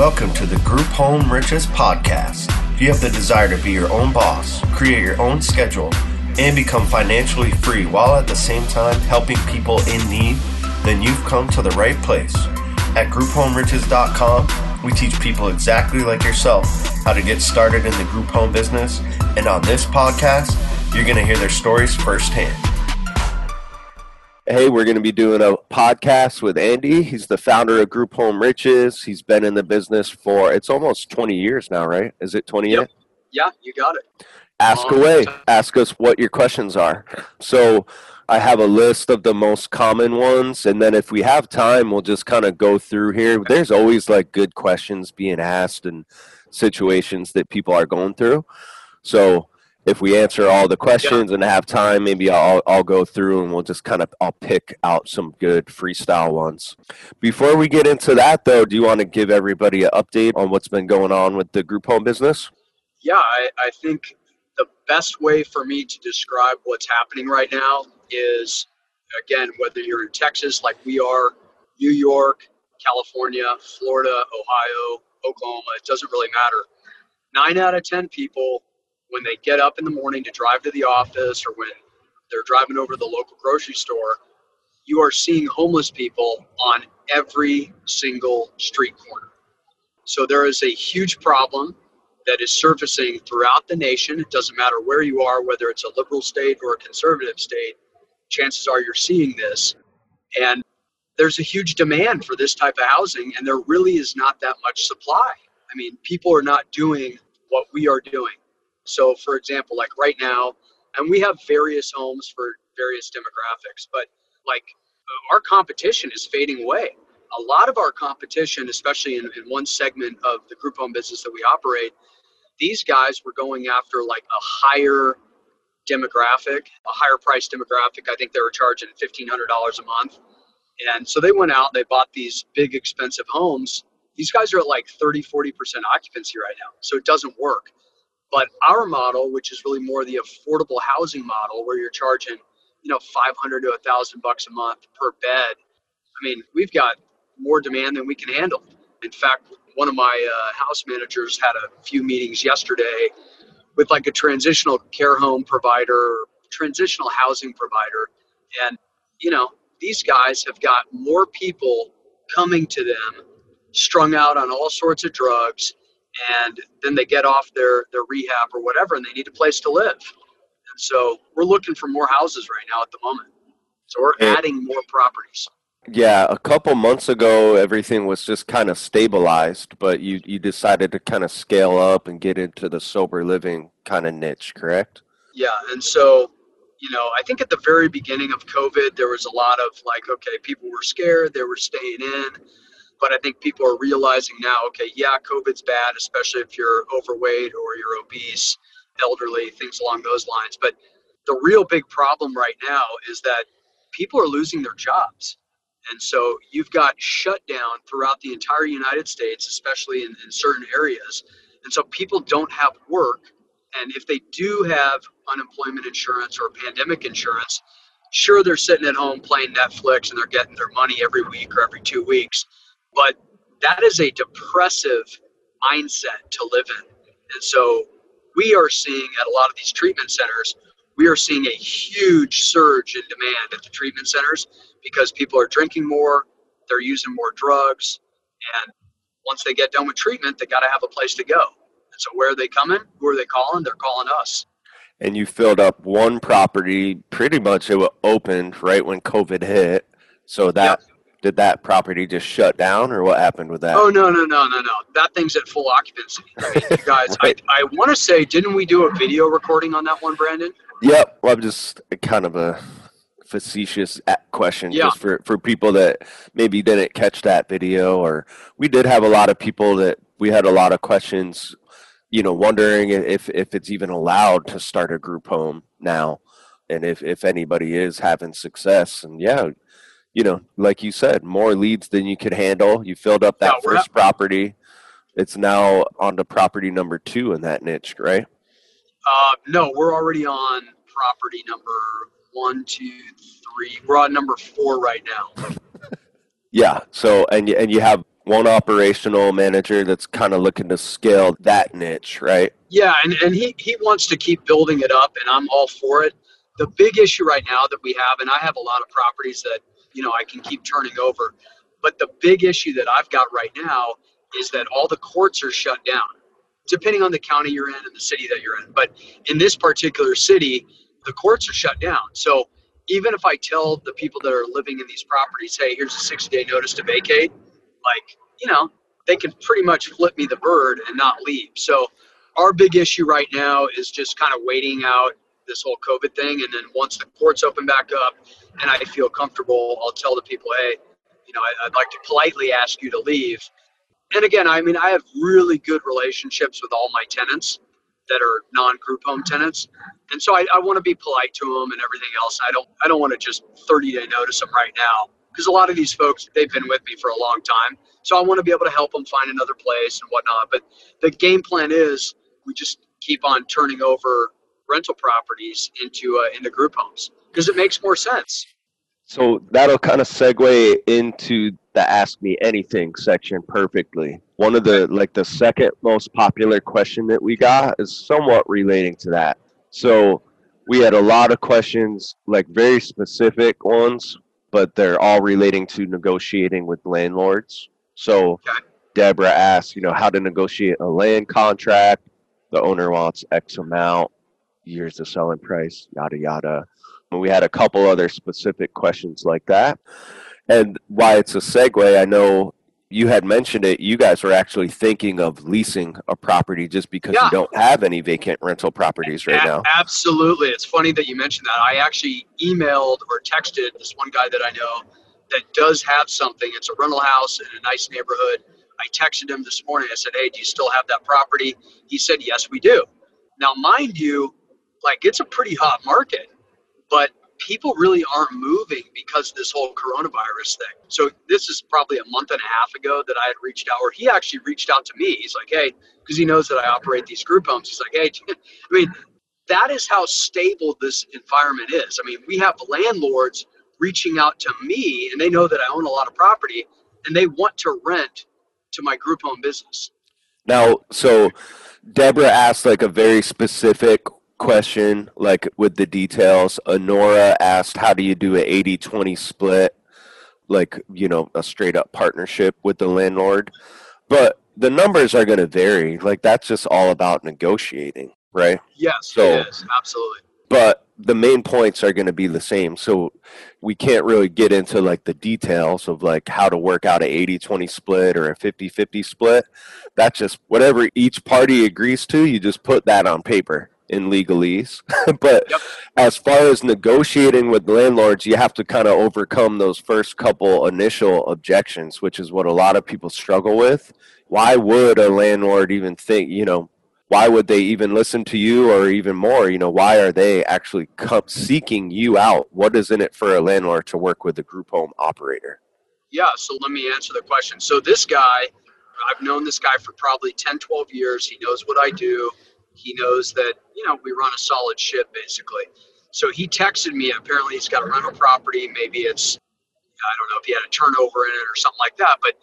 Welcome to the Group Home Riches podcast. If you have the desire to be your own boss, create your own schedule, and become financially free while at the same time helping people in need, then you've come to the right place. At GroupHomeRiches.com, we teach people exactly like yourself how to get started in the group home business. And on this podcast, you're going to hear their stories firsthand. Hey, we're going to be doing a podcast with Andy. He's the founder of Group Home Riches. He's been in the business for it's almost 20 years now, right? Is it 20 yep. Yeah, you got it. Ask um, away. Ask us what your questions are. So, I have a list of the most common ones, and then if we have time, we'll just kind of go through here. There's always like good questions being asked and situations that people are going through. So, if we answer all the questions yeah. and have time, maybe I'll I'll go through and we'll just kind of I'll pick out some good freestyle ones. Before we get into that though, do you want to give everybody an update on what's been going on with the group home business? Yeah, I, I think the best way for me to describe what's happening right now is again, whether you're in Texas like we are, New York, California, Florida, Ohio, Oklahoma, it doesn't really matter. Nine out of ten people when they get up in the morning to drive to the office or when they're driving over to the local grocery store, you are seeing homeless people on every single street corner. So there is a huge problem that is surfacing throughout the nation. It doesn't matter where you are, whether it's a liberal state or a conservative state, chances are you're seeing this. And there's a huge demand for this type of housing, and there really is not that much supply. I mean, people are not doing what we are doing. So, for example, like right now, and we have various homes for various demographics, but like uh, our competition is fading away. A lot of our competition, especially in, in one segment of the group home business that we operate, these guys were going after like a higher demographic, a higher price demographic. I think they were charging $1,500 a month. And so they went out, they bought these big, expensive homes. These guys are at like 30, 40% occupancy right now. So it doesn't work. But our model, which is really more the affordable housing model, where you're charging, you know, 500 to thousand bucks a month per bed. I mean, we've got more demand than we can handle. In fact, one of my uh, house managers had a few meetings yesterday with like a transitional care home provider, transitional housing provider, and you know, these guys have got more people coming to them strung out on all sorts of drugs and then they get off their their rehab or whatever and they need a place to live. And so we're looking for more houses right now at the moment. So we're adding more properties. Yeah a couple months ago everything was just kind of stabilized but you you decided to kind of scale up and get into the sober living kind of niche correct? Yeah and so you know i think at the very beginning of covid there was a lot of like okay people were scared they were staying in but I think people are realizing now, okay, yeah, COVID's bad, especially if you're overweight or you're obese, elderly, things along those lines. But the real big problem right now is that people are losing their jobs. And so you've got shutdown throughout the entire United States, especially in, in certain areas. And so people don't have work. And if they do have unemployment insurance or pandemic insurance, sure, they're sitting at home playing Netflix and they're getting their money every week or every two weeks but that is a depressive mindset to live in. And so we are seeing at a lot of these treatment centers, we are seeing a huge surge in demand at the treatment centers because people are drinking more, they're using more drugs, and once they get done with treatment, they got to have a place to go. And so where are they coming? Who are they calling? They're calling us. And you filled up one property pretty much it opened right when COVID hit. So that yep did that property just shut down or what happened with that? Oh no no no no no! That thing's at full occupancy. I mean, you guys, right. I, I want to say, didn't we do a video recording on that one, Brandon? Yep. Well, I'm just kind of a facetious question yeah. just for for people that maybe didn't catch that video, or we did have a lot of people that we had a lot of questions, you know, wondering if if it's even allowed to start a group home now, and if if anybody is having success, and yeah you know, like you said, more leads than you could handle. You filled up that yeah, first property. It's now on to property number two in that niche, right? Uh, no, we're already on property number one, two, three. We're on number four right now. yeah. So, and you, and you have one operational manager that's kind of looking to scale that niche, right? Yeah, and, and he, he wants to keep building it up, and I'm all for it. The big issue right now that we have, and I have a lot of properties that you know I can keep turning over, but the big issue that I've got right now is that all the courts are shut down, depending on the county you're in and the city that you're in. But in this particular city, the courts are shut down. So even if I tell the people that are living in these properties, hey, here's a 60 day notice to vacate, like, you know, they can pretty much flip me the bird and not leave. So our big issue right now is just kind of waiting out this whole COVID thing. And then once the courts open back up and I feel comfortable, I'll tell the people, hey, you know, I, would like to politely ask you to leave. And again, I mean, I have really good relationships with all my tenants that are non-group home tenants, and so I, I want to be polite to them and everything else. I don't, I don't want to just 30-day notice them right now because a lot of these folks they've been with me for a long time, so I want to be able to help them find another place and whatnot. But the game plan is we just keep on turning over rental properties into uh, into group homes because it makes more sense. So that'll kind of segue into the ask me anything section perfectly. One of the like the second most popular question that we got is somewhat relating to that. So we had a lot of questions, like very specific ones, but they're all relating to negotiating with landlords. So okay. Deborah asked, you know, how to negotiate a land contract. The owner wants X amount, years of selling price, yada yada. And we had a couple other specific questions like that. And why it's a segue, I know you had mentioned it. You guys were actually thinking of leasing a property just because yeah. you don't have any vacant rental properties right a- now. Absolutely. It's funny that you mentioned that. I actually emailed or texted this one guy that I know that does have something. It's a rental house in a nice neighborhood. I texted him this morning. I said, Hey, do you still have that property? He said, Yes, we do. Now, mind you, like it's a pretty hot market, but people really aren't moving because of this whole coronavirus thing. So this is probably a month and a half ago that I had reached out, or he actually reached out to me. He's like, hey, because he knows that I operate these group homes. He's like, hey, I mean, that is how stable this environment is. I mean, we have landlords reaching out to me, and they know that I own a lot of property, and they want to rent to my group home business. Now, so Deborah asked like a very specific question, like with the details. Honora asked, "How do you do an 80-20 split, like you know, a straight up partnership with the landlord?" But the numbers are going to vary. Like that's just all about negotiating, right? Yes, so, it is absolutely. But the main points are going to be the same. So we can't really get into like the details of like how to work out a 80-20 split or a 50-50 split. That's just whatever each party agrees to, you just put that on paper in legalese. but yep. as far as negotiating with landlords, you have to kind of overcome those first couple initial objections, which is what a lot of people struggle with. Why would a landlord even think, you know, why would they even listen to you or even more, you know, why are they actually come seeking you out? What is in it for a landlord to work with a group home operator? Yeah, so let me answer the question. So this guy, I've known this guy for probably 10, 12 years. He knows what I do he knows that you know we run a solid ship basically. So he texted me. Apparently, he's got a rental property. Maybe it's I don't know if he had a turnover in it or something like that. But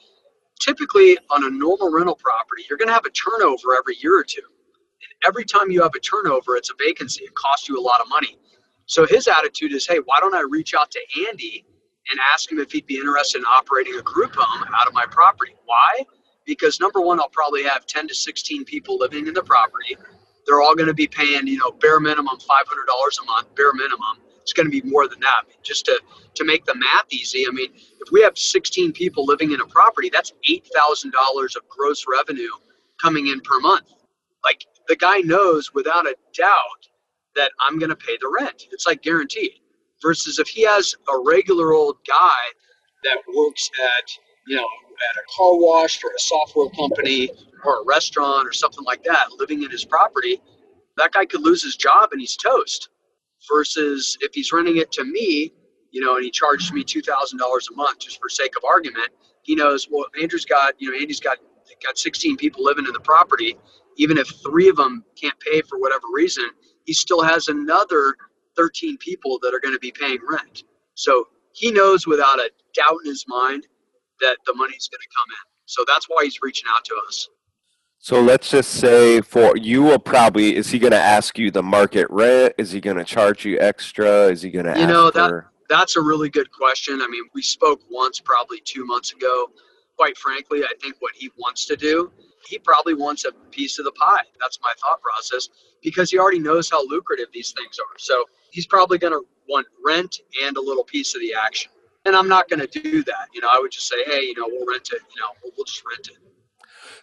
typically, on a normal rental property, you're going to have a turnover every year or two. And every time you have a turnover, it's a vacancy. It costs you a lot of money. So his attitude is, hey, why don't I reach out to Andy and ask him if he'd be interested in operating a group home out of my property? Why? Because number one, I'll probably have 10 to 16 people living in the property they're all going to be paying, you know, bare minimum $500 a month, bare minimum. It's going to be more than that. Just to, to make the math easy, I mean, if we have 16 people living in a property, that's $8,000 of gross revenue coming in per month. Like the guy knows without a doubt that I'm going to pay the rent. It's like guaranteed. Versus if he has a regular old guy that works at, you know, at a car wash or a software company or a restaurant or something like that living in his property, that guy could lose his job and he's toast. Versus if he's renting it to me, you know, and he charges me two thousand dollars a month just for sake of argument, he knows well Andrew's got you know Andy's got got 16 people living in the property. Even if three of them can't pay for whatever reason, he still has another 13 people that are going to be paying rent. So he knows without a doubt in his mind that the money's going to come in. So that's why he's reaching out to us. So let's just say for you will probably is he going to ask you the market rent? Is he going to charge you extra? Is he going to You know, that- for That's a really good question. I mean, we spoke once, probably two months ago. Quite frankly, I think what he wants to do, he probably wants a piece of the pie. That's my thought process because he already knows how lucrative these things are. So he's probably going to want rent and a little piece of the action. And I'm not going to do that. You know, I would just say, hey, you know, we'll rent it. You know, we'll, we'll just rent it.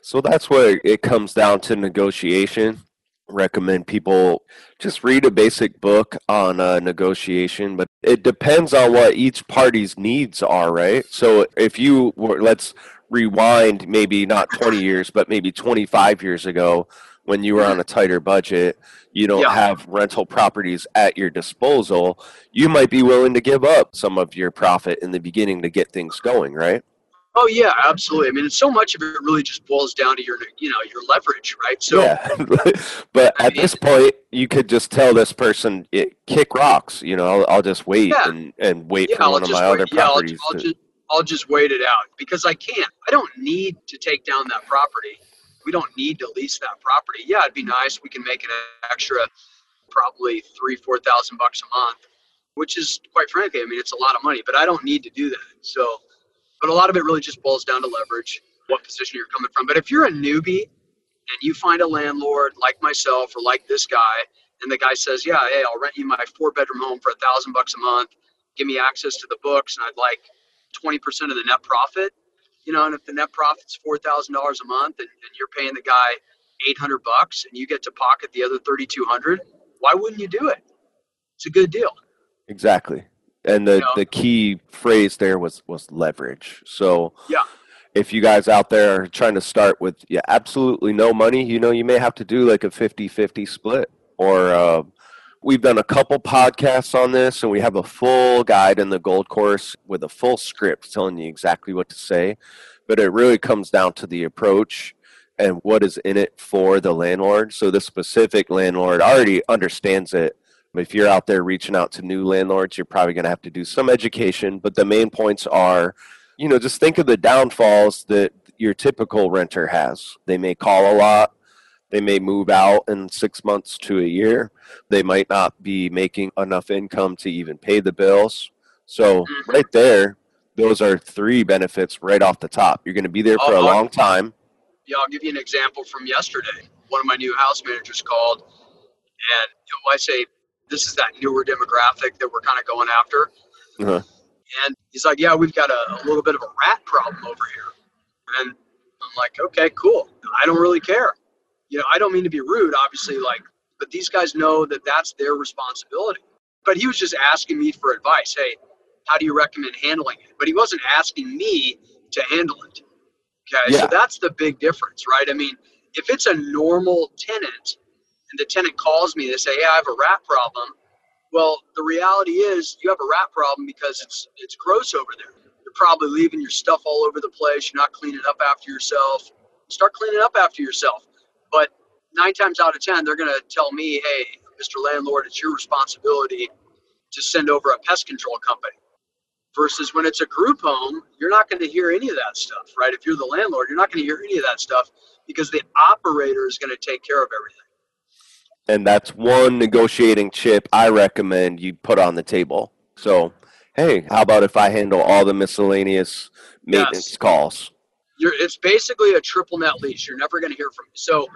So that's where it comes down to negotiation. Recommend people just read a basic book on uh, negotiation, but it depends on what each party's needs are, right? So if you were, let's rewind maybe not 20 years, but maybe 25 years ago when you were on a tighter budget, you don't Yeah. have rental properties at your disposal, you might be willing to give up some of your profit in the beginning to get things going, right? Oh yeah, absolutely. I mean, so much of it really just boils down to your, you know, your leverage, right? So yeah, but I at mean- this point, you could just tell this person, it, "Kick rocks." You know, I'll, I'll just wait Yeah. and, and wait yeah, for I'll one of my wait. other yeah, I'll, properties. I'll just I'll just wait it out because I can't. I don't need to take down that property. We don't need to lease that property. Yeah, it'd be nice. We can make an extra, probably three, four thousand bucks a month, which is quite frankly, I mean, it's a lot of money. But I don't need to do that. So, but a lot of it really just boils down to leverage, what position you're coming from. But if you're a newbie and you find a landlord like myself or like this guy, and the guy says, "Yeah, hey, I'll rent you my four bedroom home for a thousand bucks a month." give me access to the books and I'd like 20% of the net profit, you know, and if the net profit's $4,000 a month and, and you're paying the guy 800 bucks and you get to pocket the other 3,200, why wouldn't you do it? It's a good deal. exactly, and the You know? the key phrase there was was leverage. So Yeah. if you guys out there are trying to start with yeah, absolutely no money, you know, you may have to do like a 50-50 split or. Uh, We've done a couple podcasts on this, and we have a full guide in the Gold Course with a full script telling you exactly what to say. But it really comes down to the approach and what is in it for the landlord. So the specific landlord already understands it. If you're out there reaching out to new landlords, you're probably going to have to do some education. But the main points are, you know, just think of the downfalls that your typical renter has. They may call a lot. They may move out in six months to a year. They might not be making enough income to even pay the bills. So, Mhm. right there, those are three benefits right off the top. You're going to be there for a Oh, long time. Yeah, I'll give you an example from yesterday. One of my new house managers called, and you know, I say this is that newer demographic that we're kind of going after. Uh-huh. And he's like, "Yeah, we've got a, a little bit of a rat problem over here." And I'm like, "Okay, cool. I don't really care. You know, I don't mean to be rude, obviously, like, but these guys know that that's their responsibility." But he was just asking me for advice. Hey, how do you recommend handling it? But he wasn't asking me to handle it. Okay, Yeah. so that's the big difference, right? I mean, if it's a normal tenant and the tenant calls me, they say, "Hey, I have a rat problem." Well, the reality is you have a rat problem because it's it's gross over there. You're probably leaving your stuff all over the place. You're not cleaning up after yourself. Start cleaning up after yourself. But nine times out of ten, they're gonna tell me, "Hey, Mr. Landlord, it's your responsibility to send over a pest control company." Versus when it's a group home, you're not going to hear any of that stuff, right? If you're the landlord, you're not going to hear any of that stuff because the operator is going to take care of everything. And that's one negotiating chip I recommend you put on the table. So, hey, how about if I handle all the miscellaneous maintenance Yes. calls? You're, it's basically a triple net lease. You're never going to hear from me. So,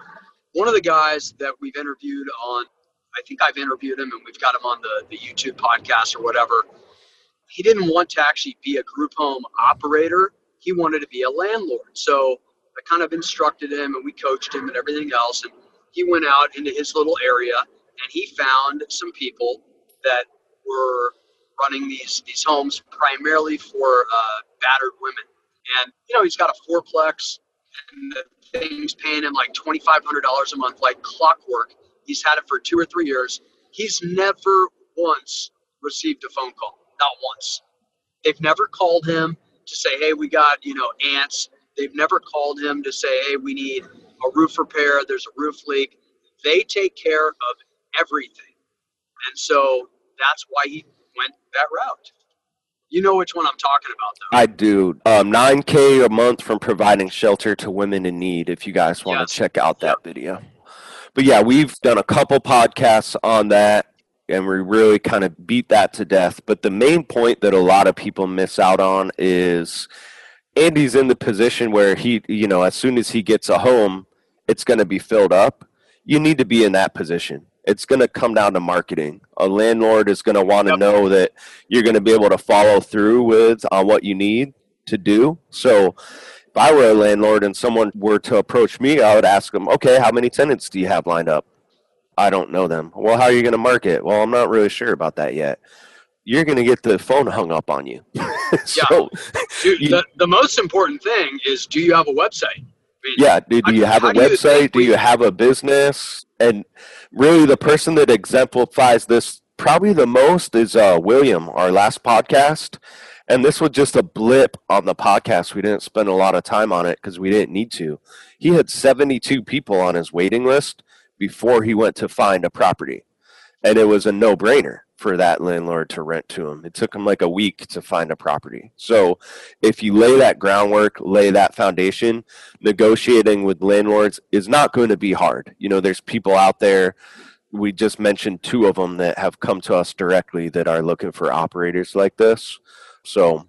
one of the guys that we've interviewed on, I think I've interviewed him and we've got him on the, the YouTube podcast or whatever. He didn't want to actually be a group home operator. He wanted to be a landlord. So, I kind of instructed him and we coached him and everything else. And he went out into his little area and he found some people that were running these these homes primarily for uh, battered women. And you know, he's got a fourplex, and the thing's paying him like twenty five hundred dollars a month, like clockwork. He's had it for two or three years. He's never once received a phone call, not once. They've never called him to say, "Hey, we got you know ants." They've never called him to say, "Hey, we need a roof repair. There's a roof leak." They take care of everything, and so that's why he went that route. You know which one I'm talking about, though. I do. Um, 9K a month from providing shelter to women in need. If you guys want Yes. to check out that video. But yeah, we've done a couple podcasts on that and we really kind of beat that to death. But the main point that a lot of people miss out on is Andy's in the position where he, you know, as soon as he gets a home, it's going to be filled up. You need to be in that position. It's going to come down to marketing. A landlord is going to want to Yep. know that you're going to be able to follow through with on what you need to do. So, if I were a landlord and someone were to approach me, I would ask them, "Okay, how many tenants do you have lined up?" I don't know them. Well, how are you going to market? Well, I'm not really sure about that yet. You're going to get the phone hung up on you. so, Dude, You- the, the most important thing is do you have a website? I mean, yeah, do, do you have a How do you website? Do you have a business? And really, the person that exemplifies this probably the most is uh, William, our last podcast. And this was just a blip on the podcast. We didn't spend a lot of time on it because we didn't need to. He had 72 people on his waiting list before he went to find a property. And it was a no brainer for that landlord to rent to him. It took him like a week to find a property. So if you lay that groundwork, lay that foundation, negotiating with landlords is not going to be hard. You know, there's people out there. We just mentioned two of them that have come to us directly that are looking for operators like this. So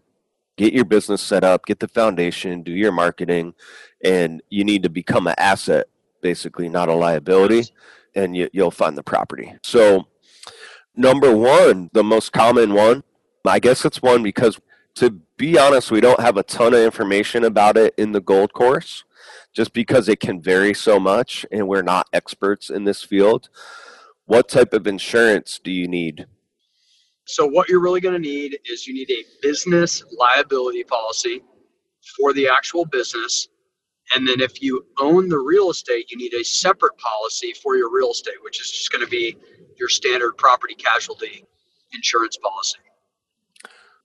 get your business set up, get the foundation, do your marketing, and you need to become an asset, basically, not a liability, and you, you'll find the property. So, number one, the most common one, I guess it's one because to be honest, we don't have a ton of information about it in the gold course just because it can vary so much and we're not experts in this field. What type of insurance do you need? So what you're really going to need is you need a business liability policy for the actual business. And then if you own the real estate, you need a separate policy for your real estate, which is just going to be your standard property casualty insurance policy.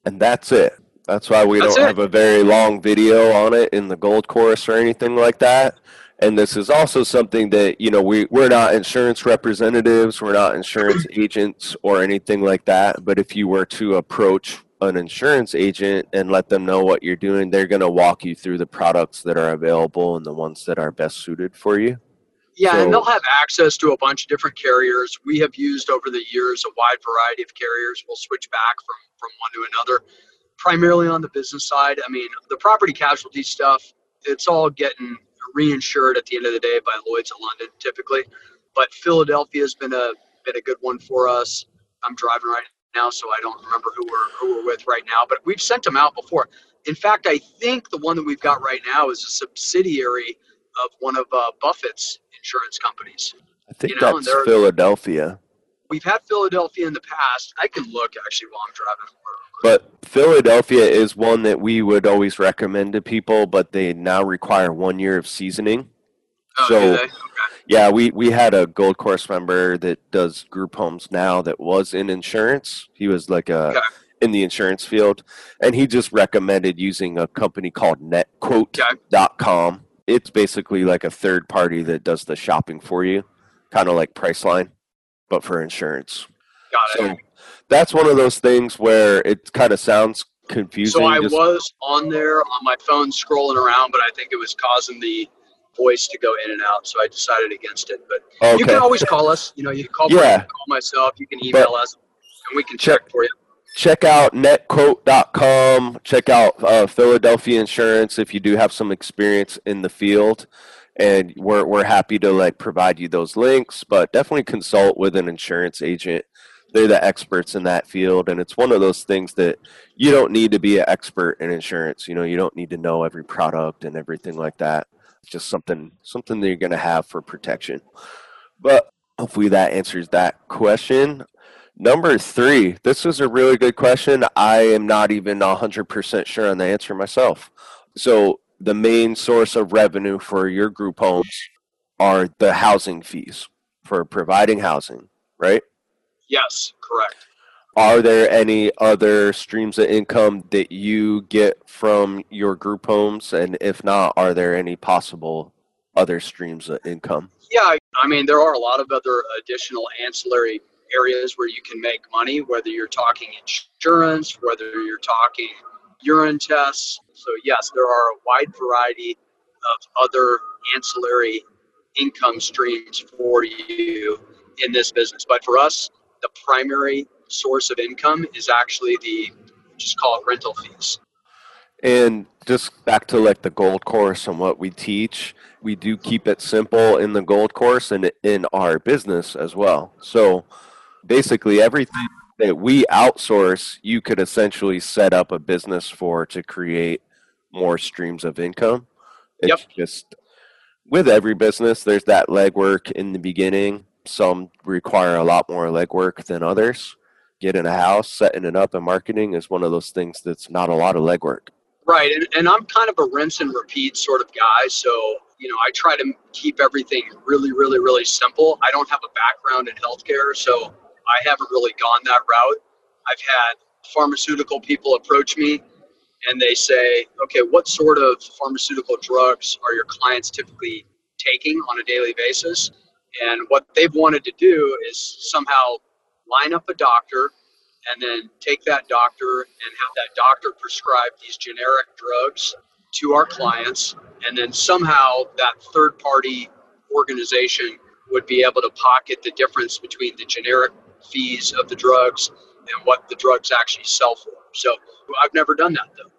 And that's it. That's why we That's don't it. have a very long video on it in the gold course or anything like that. And this is also something that, you know, we, we're not insurance representatives, we're not insurance agents or anything like that. But if you were to approach an insurance agent and let them know what you're doing, they're going to walk you through the products that are available and the ones that are best suited for you. Yeah, So- and they'll have access to a bunch of different carriers. We have used over the years a wide variety of carriers. We'll switch back from from one to another, primarily on the business side. I mean, the property casualty stuff, it's all getting reinsured at the end of the day by Lloyd's of London typically. But Philadelphia has been a been a good one for us. I'm driving right now, so I don't remember who we're who we're with right now. But we've sent them out before. In fact, I think the one that we've got right now is a subsidiary of one of uh, Buffett's insurance companies. I think You know, that's Philadelphia. We've had Philadelphia in the past. I can look actually while I'm driving. But Philadelphia is one that we would always recommend to people, but they now require one year of seasoning. Oh, So- Okay. Yeah, we, we had a gold course member that does group homes now that was in insurance. He was like a Okay. in the insurance field, and he just recommended using a company called netquote.com. It's basically like a third party that does the shopping for you, kind of like Priceline, but for insurance. Got it. So that's one of those things where it kind of sounds confusing. So I just- was on there on my phone scrolling around, but I think it was causing the voice to go in and out, so I decided against it. But okay. you can always call us. You know, you can call Yeah. Call myself. You can email us, and we can check for you. Check out netquote.com check out uh, philadelphia insurance if you do have some experience in the field. And we're, we're happy to like provide you those links but definitely consult with an insurance agent. They're the experts in that field and it's one of those things that you don't need to be an expert in insurance. You know you don't need to know every product and everything like that. It's just something something that you're going to have for protection. But hopefully that answers that question Number three, this was a really good question. I am not even 100% sure on the answer myself. So, the main source of revenue for your group homes are the housing fees for providing housing, right? Yes, correct. Are there any other streams of income that you get from your group homes? And if not, are there any possible other streams of income? Yeah, I- I mean, there are a lot of other additional ancillary areas where you can make money, whether you're talking insurance, whether you're talking urine tests. So, yes, there are a wide variety of other ancillary income streams for you in this business. But for us, the primary source of income is actually the just call it rental fees. And just back to like the gold course and what we teach, we do keep it simple in the gold course and in our business as well. So basically everything that we outsource, you could essentially set up a business for to create more streams of income. It's yep. just with every business, there's that legwork in the beginning. Some require a lot more legwork than others. Getting a house, setting it up, and marketing is one of those things that's not a lot of legwork. Right, and, and I'm kind of a rinse and repeat sort of guy. So you know, I try to keep everything really, really, really simple. I don't have a background in healthcare, so I haven't really gone that route. I've had pharmaceutical people approach me and they say, okay, what sort of pharmaceutical drugs are your clients typically taking on a daily basis? And what they've wanted to do is somehow line up a doctor and then take that doctor and have that doctor prescribe these generic drugs to our clients. And then somehow that third party organization would be able to pocket the difference between the generic fees of the drugs and what the drugs actually sell for. So I've never done that though.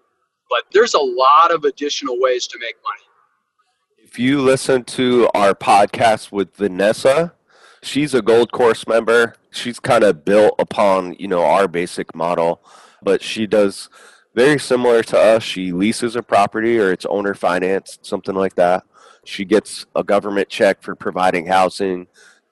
But there's a lot of additional ways to make money. If you listen to our podcast with Vanessa, she's a gold course member. She's kind of built upon, you know, our basic model, but she does very similar to us. She leases a property or it's owner financed, something like that. She gets a government check for providing housing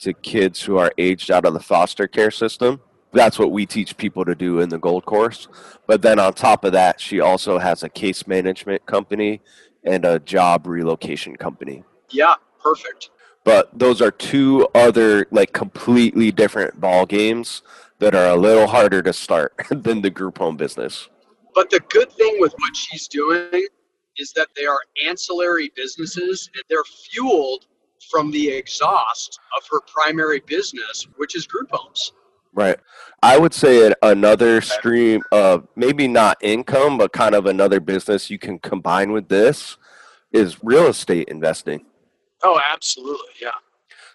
to kids who are aged out of the foster care system. That's what we teach people to do in the gold course. But then on top of that she also has a case management company and a job relocation company. Yeah perfect. But those are two other like completely different ball games that are a little harder to start than the group home business. But the good thing with what she's doing is that they are ancillary businesses and they're fueled from the exhaust of her primary business which is group homes Right. I would say another stream of maybe not income, but kind of another business you can combine with this is real estate investing. Oh, absolutely. Yeah.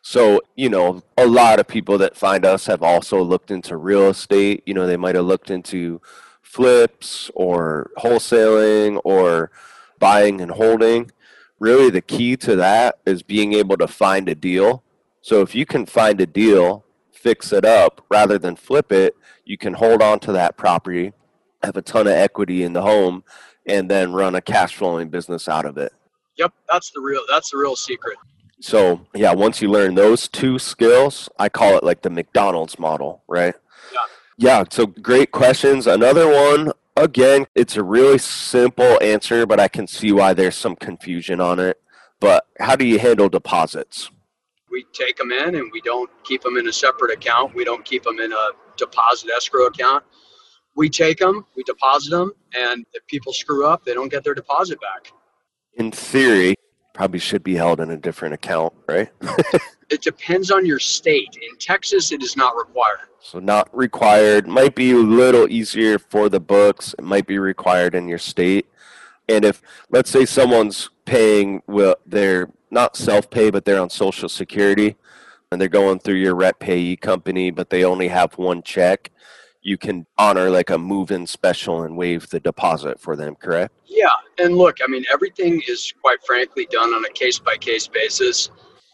So, you know, a lot of people that find us have also looked into real estate. You know, they might have looked into flips or wholesaling or buying and holding. Really, the key to that is being able to find a deal. So, if you can find a deal fix it up rather than flip it, you can hold on to that property, have a ton of equity in the home, and then run a cash flowing business out of it. Yep, that's the real that's the real secret. So yeah, once you learn those two skills, I call it like the McDonald's model, right? Yeah. Yeah. So great questions. Another one. Again, it's a really simple answer, but I can see why there's some confusion on it. But how do you handle deposits? we take them in and we don't keep them in a separate account. We don't keep them in a deposit escrow account. We take them, we deposit them, and if people screw up, they don't get their deposit back. In theory, probably should be held in a different account, right? it depends on your state. In Texas, it is not required. So not required. Might be a little easier for the books. It might be required in your state. And if let's say someone's paying well, their not self pay, but they're on Social Security and they're going through your rep payee company, but they only have one check, you can honor like a move in special and waive the deposit for them, correct? Yeah. And look, I mean, everything is quite frankly done on a case by case basis.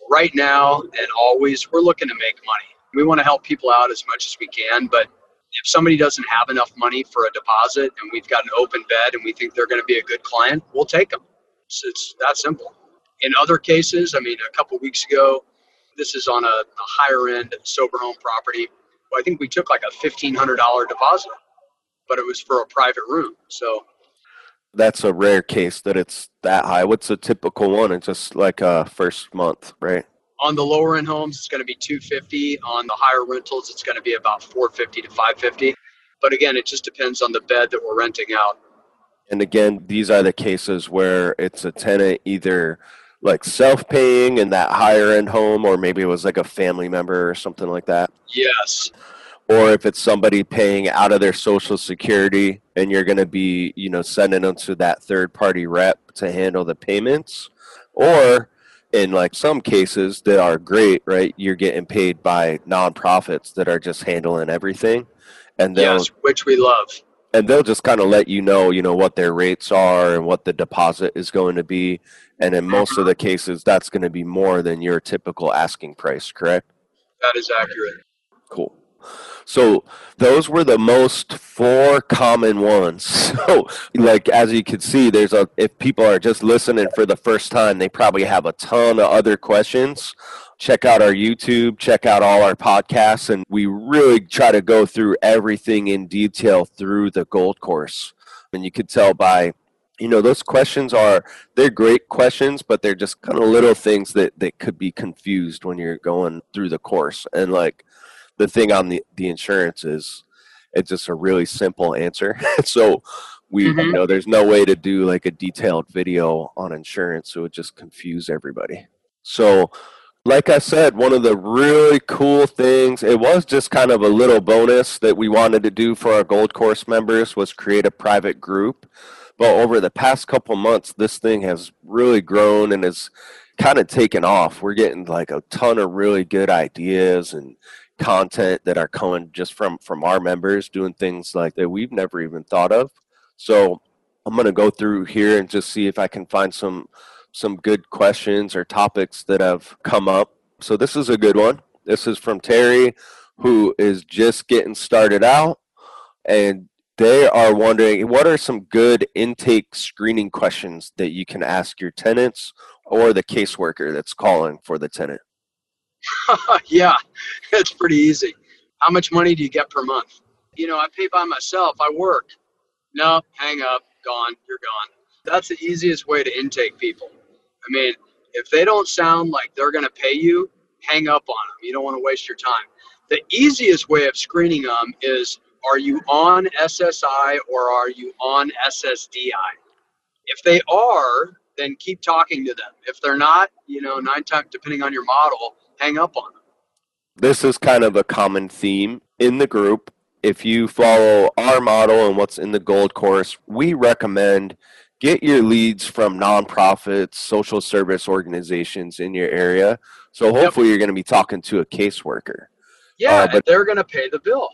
Right now and always, we're looking to make money. We want to help people out as much as we can, but if somebody doesn't have enough money for a deposit and we've got an open bed and we think they're going to be a good client, we'll take them. It's, it's that simple. In other cases, I mean, a couple weeks ago, this is on a, a higher end sober home property. I think we took like a fifteen hundred dollar deposit, but it was for a private room. So that's a rare case that it's that high. What's a typical one? It's just like a first month, right? On the lower end homes, it's going to be 250. On the higher rentals, it's going to be about 450 to 550. But again, it just depends on the bed that we're renting out. And again, these are the cases where it's a tenant either like self-paying in that higher end home or maybe it was like a family member or something like that Yes. Or if it's somebody paying out of their social security and you're going to be you know sending them to that third party rep to handle the payments or in like some cases that are great right you're getting paid by nonprofits that are just handling everything and they'll Yes, which we love. and they'll just kind of let you know you know what their rates are and what the deposit is going to be and in most of mm-hmm. the cases that's going to be more than your typical asking price correct That is accurate. Cool. So those were the most four common ones. So like as you can see, there's a if people are just listening for the first time, they probably have a ton of other questions. Check out our YouTube, check out all our podcasts, and we really try to go through everything in detail through the gold course. And you could tell by you know those questions are they're great questions but they're just kind of little things that that could be confused when you're going through the course and like the thing on the the insurance is it's just a really simple answer so we you Mhm. know there's no way to do like a detailed video on insurance so it would just confuse everybody so like I said, one of the really cool things, it was just kind of a little bonus that we wanted to do for our Gold Course members was create a private group. But over the past couple months, this thing has really grown and has kind of taken off. We're getting like a ton of really good ideas and content that are coming just from from our members doing things like that we've never even thought of. So I'm going to go through here and just see if I can find some some good questions or topics that have come up. So this is a good one. This is from Terry, who is just getting started out, and they are wondering what are some good intake screening questions that you can ask your tenants or the caseworker that's calling for the tenant. yeah, it's pretty easy. How much money do you get per month? You know, I pay by myself. I work. No, hang up, gone. You're gone. That's the easiest way to intake people. I mean, if they don't sound like they're going to pay you, hang up on them. You don't want to waste your time. The easiest way of screening them is are you on SSI or are you on SSDI? If they are, then keep talking to them. If they're not, you know, nine times, depending on your model, hang up on them. This is kind of a common theme in the group. If you follow our model and what's in the gold course, we recommend get your leads from nonprofits, social service organizations in your area. So hopefully you're going to be talking to a caseworker. Yeah, Uh, but- they're going to pay the bill.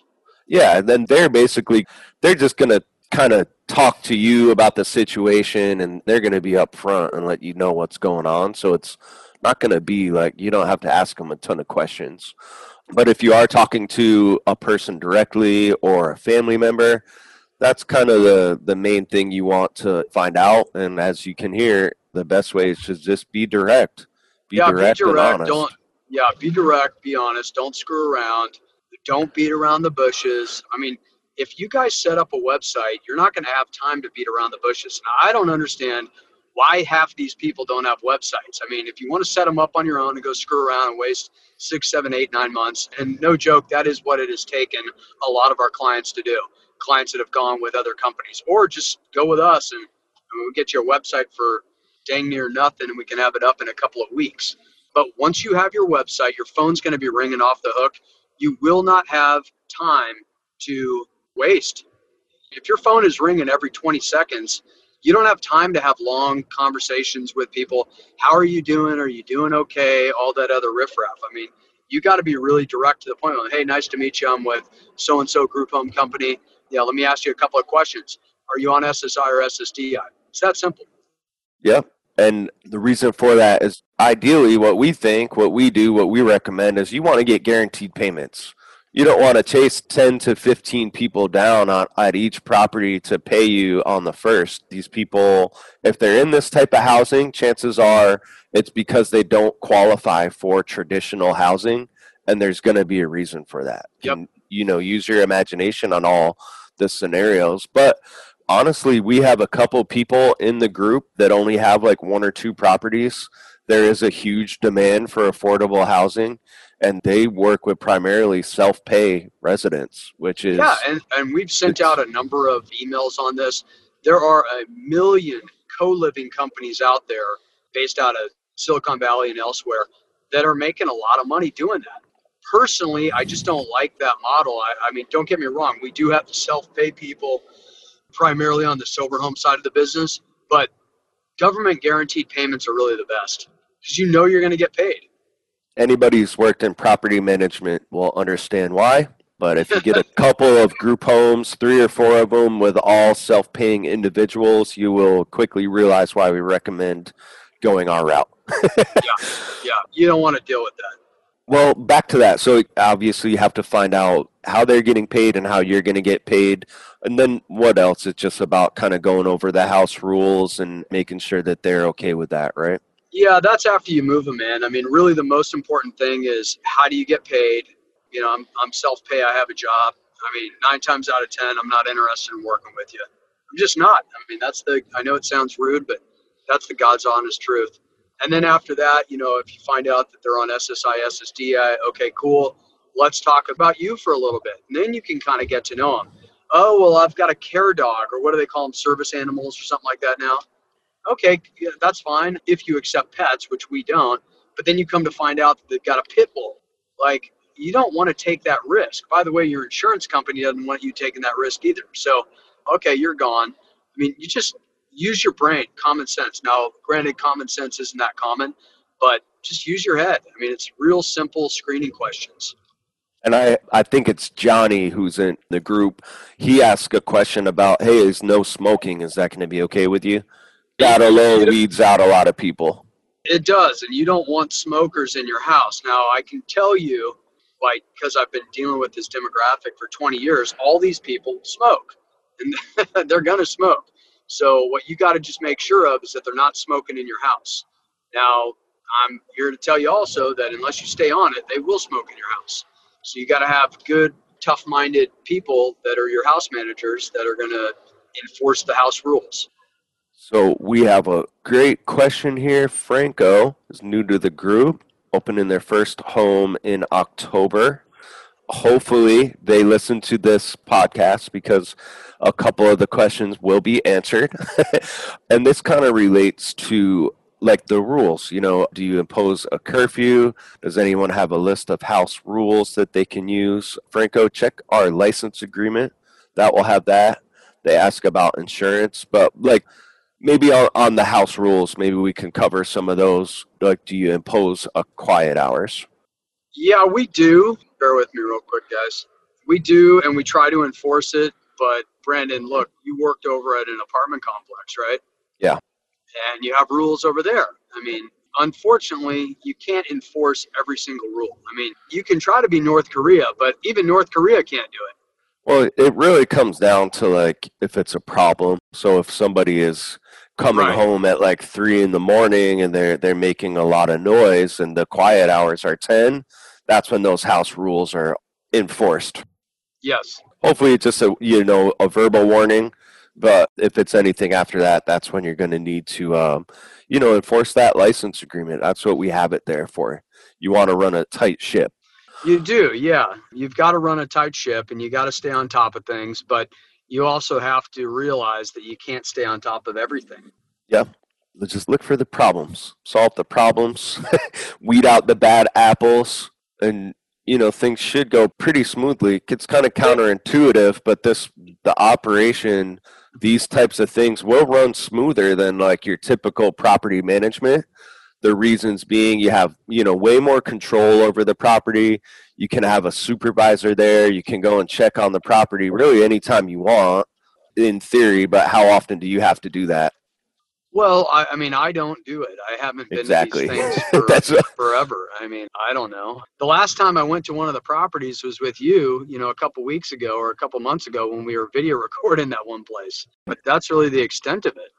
Yeah, and then they're basically they're just going to kind of talk to you about the situation and they're going to be upfront and let you know what's going on. So it's not going to be like you don't have to ask them a ton of questions. But if you are talking to a person directly or a family member, that's kind of the the main thing you want to find out. And as you can hear, the best way is to just be direct. Be yeah, direct, be direct. Don't. Yeah, be direct. Be honest. Don't screw around. Don't beat around the bushes. I mean, if you guys set up a website, you're not going to have time to beat around the bushes. Now, I don't understand why half these people don't have websites. I mean, if you want to set them up on your own and go screw around and waste six, seven, eight, nine months, and no joke, that is what it has taken a lot of our clients to do. Clients that have gone with other companies, or just go with us and, and we'll get you a website for dang near nothing, and we can have it up in a couple of weeks. But once you have your website, your phone's going to be ringing off the hook. You will not have time to waste. If your phone is ringing every 20 seconds, you don't have time to have long conversations with people. How are you doing? Are you doing okay? All that other riffraff. I mean, you got to be really direct to the point. Like, hey, nice to meet you. I'm with so and so group home company. Yeah, let me ask you a couple of questions. Are you on SSI or SSDI? It's that simple. Yep. And the reason for that is ideally what we think, what we do, what we recommend is you want to get guaranteed payments. You don't want to chase 10 to 15 people down on, at each property to pay you on the first. These people, if they're in this type of housing, chances are it's because they don't qualify for traditional housing, and there's going to be a reason for that. Yep. And, you know, use your imagination on all the scenarios. But honestly, we have a couple people in the group that only have like one or two properties. There is a huge demand for affordable housing, and they work with primarily self pay residents, which is Yeah, and, and we've sent out a number of emails on this. There are a million co living companies out there based out of Silicon Valley and elsewhere that are making a lot of money doing that. Personally, I just don't like that model. I, I mean, don't get me wrong, we do have to self pay people primarily on the sober home side of the business, but government guaranteed payments are really the best because you know you're going to get paid. Anybody who's worked in property management will understand why. But if you get a couple of group homes, three or four of them with all self paying individuals, you will quickly realize why we recommend going our route. yeah, yeah, you don't want to deal with that. Well, back to that. So obviously, you have to find out how they're getting paid and how you're going to get paid. And then what else? It's just about kind of going over the house rules and making sure that they're okay with that, right? Yeah, that's after you move them in. I mean, really, the most important thing is how do you get paid? You know, I'm, I'm self pay, I have a job. I mean, nine times out of 10, I'm not interested in working with you. I'm just not. I mean, that's the, I know it sounds rude, but that's the God's honest truth. And then after that, you know, if you find out that they're on SSI, SSDI, okay, cool. Let's talk about you for a little bit. And then you can kind of get to know them. Oh, well, I've got a care dog, or what do they call them, service animals or something like that now. Okay, yeah, that's fine if you accept pets, which we don't. But then you come to find out that they've got a pit bull. Like, you don't want to take that risk. By the way, your insurance company doesn't want you taking that risk either. So, okay, you're gone. I mean, you just use your brain, common sense. Now, granted, common sense isn't that common, but just use your head. I mean, it's real simple screening questions. And I, I think it's Johnny who's in the group. He asked a question about, hey, is no smoking, is that going to be okay with you? That alone weeds out a lot of people. It does, and you don't want smokers in your house. Now, I can tell you, like, because I've been dealing with this demographic for 20 years, all these people smoke, and they're going to smoke. So what you got to just make sure of is that they're not smoking in your house. Now, I'm here to tell you also that unless you stay on it, they will smoke in your house. So you got to have good, tough-minded people that are your house managers that are going to enforce the house rules. So we have a great question here. Franco is new to the group, opening their first home in October hopefully they listen to this podcast because a couple of the questions will be answered. and this kind of relates to like the rules, you know, do you impose a curfew? Does anyone have a list of house rules that they can use? Franco, check our license agreement. That will have that. They ask about insurance, but like maybe on, on the house rules, maybe we can cover some of those. Like, do you impose a quiet hours? Yeah, we do. Bear with me real quick, guys. We do, and we try to enforce it. But Brandon, look, you worked over at an apartment complex, right? Yeah. And you have rules over there. I mean, unfortunately, you can't enforce every single rule. I mean, you can try to be North Korea, but even North Korea can't do it. Well, it really comes down to like if it's a problem. So if somebody is coming right. home at like three in the morning and they're they're making a lot of noise and the quiet hours are ten, that's when those house rules are enforced. Yes. Hopefully, it's just a you know a verbal warning, but if it's anything after that, that's when you're going to need to um, you know enforce that license agreement. That's what we have it there for. You want to run a tight ship. You do, yeah. You've got to run a tight ship, and you got to stay on top of things, but you also have to realize that you can't stay on top of everything. Yeah. Let's just look for the problems, solve the problems, weed out the bad apples, and you know things should go pretty smoothly it's kind of counterintuitive but this the operation these types of things will run smoother than like your typical property management the reasons being you have you know way more control over the property you can have a supervisor there you can go and check on the property really anytime you want in theory but how often do you have to do that well, I, I, mean, I don't do it. I haven't been exactly. to these things for, forever. I mean, I don't know. The last time I went to one of the properties was with you, you know, a couple weeks ago or a couple months ago when we were video recording that one place. But that's really the extent of it.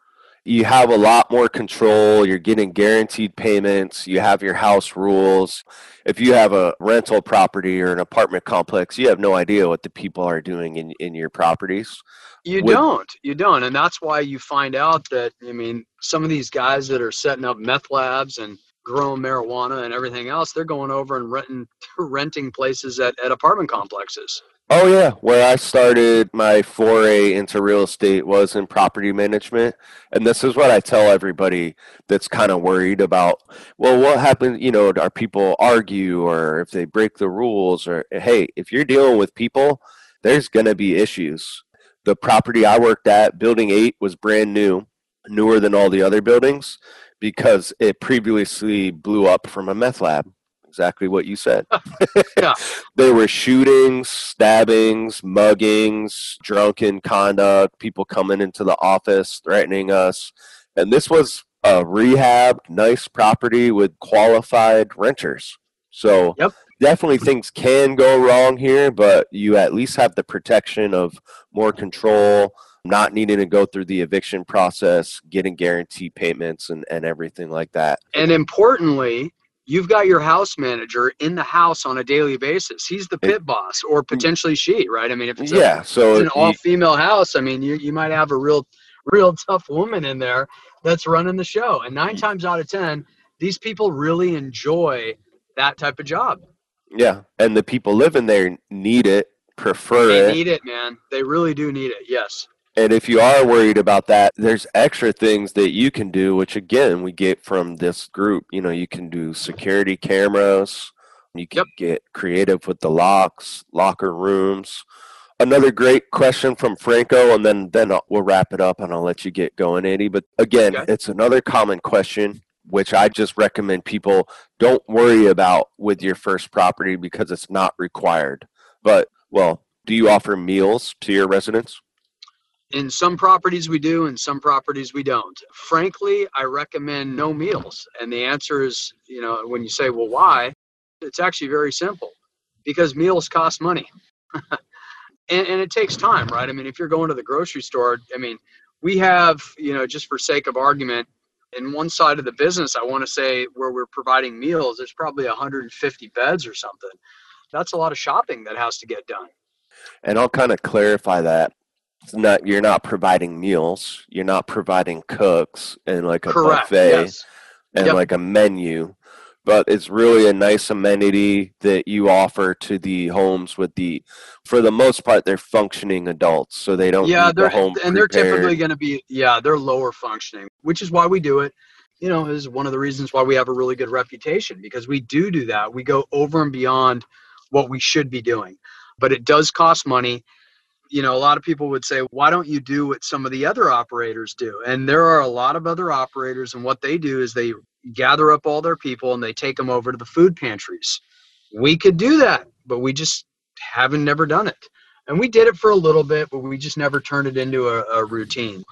You have a lot more control. You're getting guaranteed payments. You have your house rules. If you have a rental property or an apartment complex, you have no idea what the people are doing in, in your properties you with, don't. You don't. And that's why you find out that, I mean, some of these guys that are setting up meth labs and growing marijuana and everything else, they're going over and renting renting places at, at apartment complexes. Oh yeah, where I started my foray into real estate was in property management, and this is what I tell everybody that's kind of worried about. Well, what happens? You know, are people argue or if they break the rules? Or hey, if you're dealing with people, there's gonna be issues. The property I worked at, Building Eight, was brand new, newer than all the other buildings because it previously blew up from a meth lab exactly what you said. yeah. there were shootings, stabbings, muggings, drunken conduct, people coming into the office threatening us. And this was a rehab, nice property with qualified renters. So yep. definitely things can go wrong here, but you at least have the protection of more control, not needing to go through the eviction process, getting guaranteed payments and, and everything like that. And importantly, you've got your house manager in the house on a daily basis. He's the pit boss, or mm. potentially she, right? I mean, if it's, yeah, a, so it's an all-female house, I mean, you you might have a real, real tough woman in there that's running the show. And nine mm. times out of ten, these people really enjoy that type of job. Yeah, and the people living there need it, prefer they it. They need it, man. They really do need it. Yes. And if you are worried about that, there's extra things that you can do, which again, we get from this group. You know, you can do security cameras, you can yep. get creative with the locks, locker rooms. Another great question from Franco, and then, then we'll wrap it up and I'll let you get going, Andy. But again, okay. it's another common question, which I just recommend people don't worry about with your first property because it's not required. But, well, do you offer meals to your residents? In some properties we do, in some properties we don't. Frankly, I recommend no meals. And the answer is, you know, when you say, well, why? It's actually very simple because meals cost money. and, and it takes time, right? I mean, if you're going to the grocery store, I mean, we have, you know, just for sake of argument, in one side of the business, I want to say where we're providing meals, there's probably 150 beds or something. That's a lot of shopping that has to get done. And I'll kind of clarify that it's not you're not providing meals you're not providing cooks and like a Correct, buffet yes. and Yep. like a menu but it's really a nice amenity that you offer to the homes with the for the most part they're functioning adults so they don't yeah they're home and they're typically going to be yeah they're lower functioning which is why we do it you know is one of the reasons why we have a really good reputation because we do do that we go over and beyond what we should be doing but it does cost money you know a lot of people would say why don't you do what some of the other operators do? And there are a lot of other operators and what they do is they gather up all their people and they take them over to the food pantries. We could do that but we just haven't never done it. And we did it for a little bit but we just never turned it into a, a routine.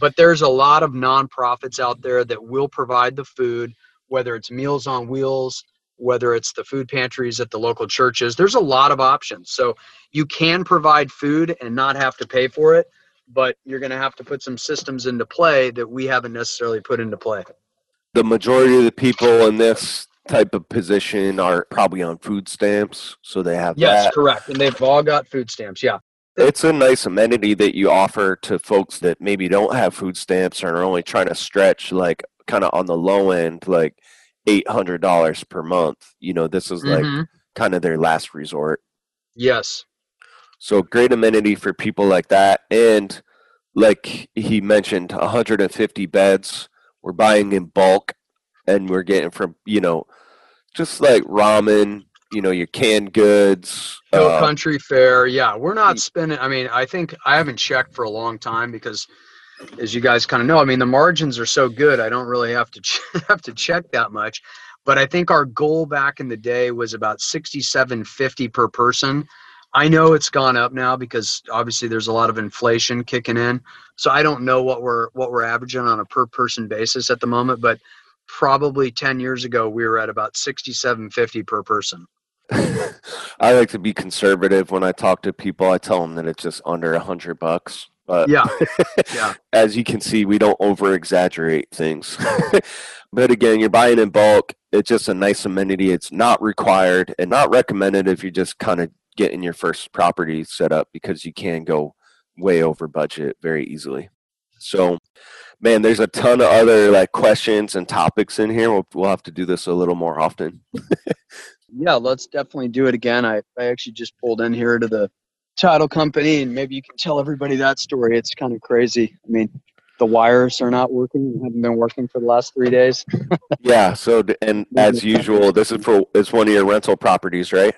But there's a lot of nonprofits out there that will provide the food whether it's meals on wheels whether it's the food pantries at the local churches there's a lot of options. So you can provide food and not have to pay for it but you're going to have to put some systems into play that we haven't necessarily put into play. The majority of the people in this type of position are probably on food stamps so they have yes that. correct and they've all got food stamps yeah. It's a nice amenity that you offer to folks that maybe don't have food stamps or are only trying to stretch like kind of on the low end like $800 per month you know this is like Mhm. kind of their last resort yes so great amenity for people like that and like he mentioned 150 beds we're buying in bulk and we're getting from you know just like ramen you know your canned goods Hill uh, Country Fare. Yeah, we're not spending. I mean, I think I haven't checked for a long time because, as you guys kind of know, I mean, the margins are so good. I don't really have to ch- have to check that much. But I think our goal back in the day was about sixty-seven fifty per person. I know it's gone up now because obviously there's a lot of inflation kicking in. So I don't know what we're what we're averaging on a per person basis at the moment, but probably 10 years ago we were at about 67.50 per person. I like to be conservative when I talk to people. I tell them that it's just under a hundred bucks. But Yeah. Yeah. as you can see, we don't over exaggerate things. but again, you're buying in bulk. It's just a nice amenity. It's not required and not recommended if you're just kind of getting your first property set up because you can go way over budget very easily. So, man, there's a ton of other like questions and topics in here. We'll, we'll have to do this a little more often. Yeah, let's definitely do it again. I, I actually just pulled in here to the title company, and maybe you can tell everybody that story. It's kind of crazy. I mean, the wires are not working. Haven't been working for the last three days. yeah. So, and as usual, this is for it's one of your rental properties, right?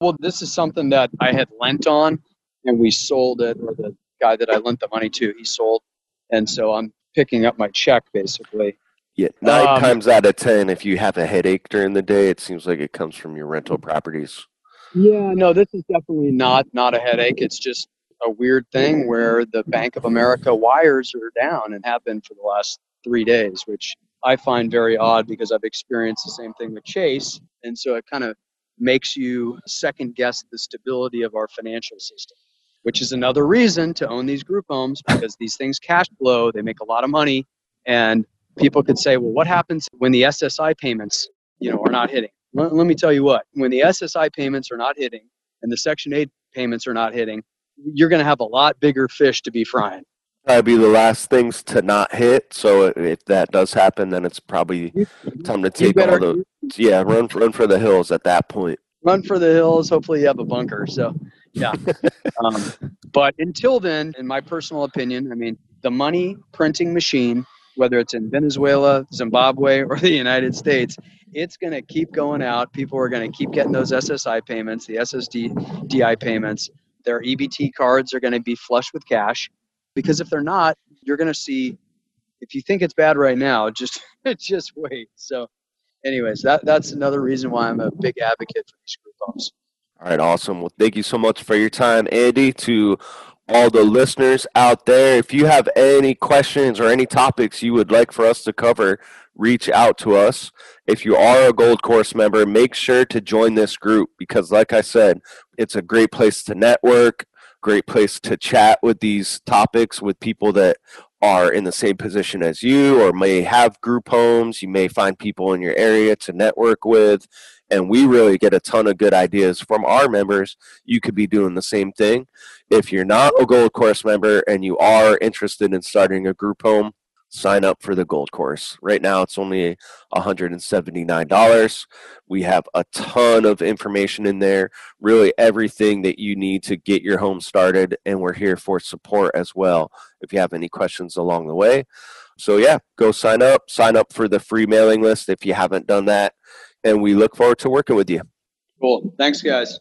Well, this is something that I had lent on, and we sold it, or the guy that I lent the money to, he sold, and so I'm picking up my check basically. Yeah, nine um, times out of ten, if you have a headache during the day, it seems like it comes from your rental properties. Yeah, no, this is definitely not not a headache. It's just a weird thing where the Bank of America wires are down and have been for the last three days, which I find very odd because I've experienced the same thing with Chase. And so it kind of makes you second guess the stability of our financial system, which is another reason to own these group homes because these things cash flow, they make a lot of money. And people could say, well, what happens when the SSI payments, you know, are not hitting? Let, let me tell you what, when the SSI payments are not hitting and the Section 8 payments are not hitting, you're going to have a lot bigger fish to be frying. Probably be the last things to not hit. So if that does happen, then it's probably time to take better, all the yeah run run for the hills at that point. Run for the hills. Hopefully, you have a bunker. So yeah. um, but until then, in my personal opinion, I mean, the money printing machine, whether it's in Venezuela, Zimbabwe, or the United States, it's going to keep going out. People are going to keep getting those SSI payments, the SSD DI payments their EBT cards are going to be flush with cash because if they're not, you're going to see. If you think it's bad right now, just just wait. So, anyways, that that's another reason why I'm a big advocate for these group homes. All right, awesome. Well, thank you so much for your time, Andy. To all the listeners out there, if you have any questions or any topics you would like for us to cover, reach out to us. If you are a Gold Course member, make sure to join this group because, like I said, it's a great place to network, great place to chat with these topics with people that are in the same position as you or may have group homes. You may find people in your area to network with. And we really get a ton of good ideas from our members. You could be doing the same thing. If you're not a Gold Course member and you are interested in starting a group home, sign up for the gold course. Right now it's only $179. We have a ton of information in there, really everything that you need to get your home started and we're here for support as well if you have any questions along the way. So yeah, go sign up, sign up for the free mailing list if you haven't done that and we look forward to working with you. Cool. Thanks guys.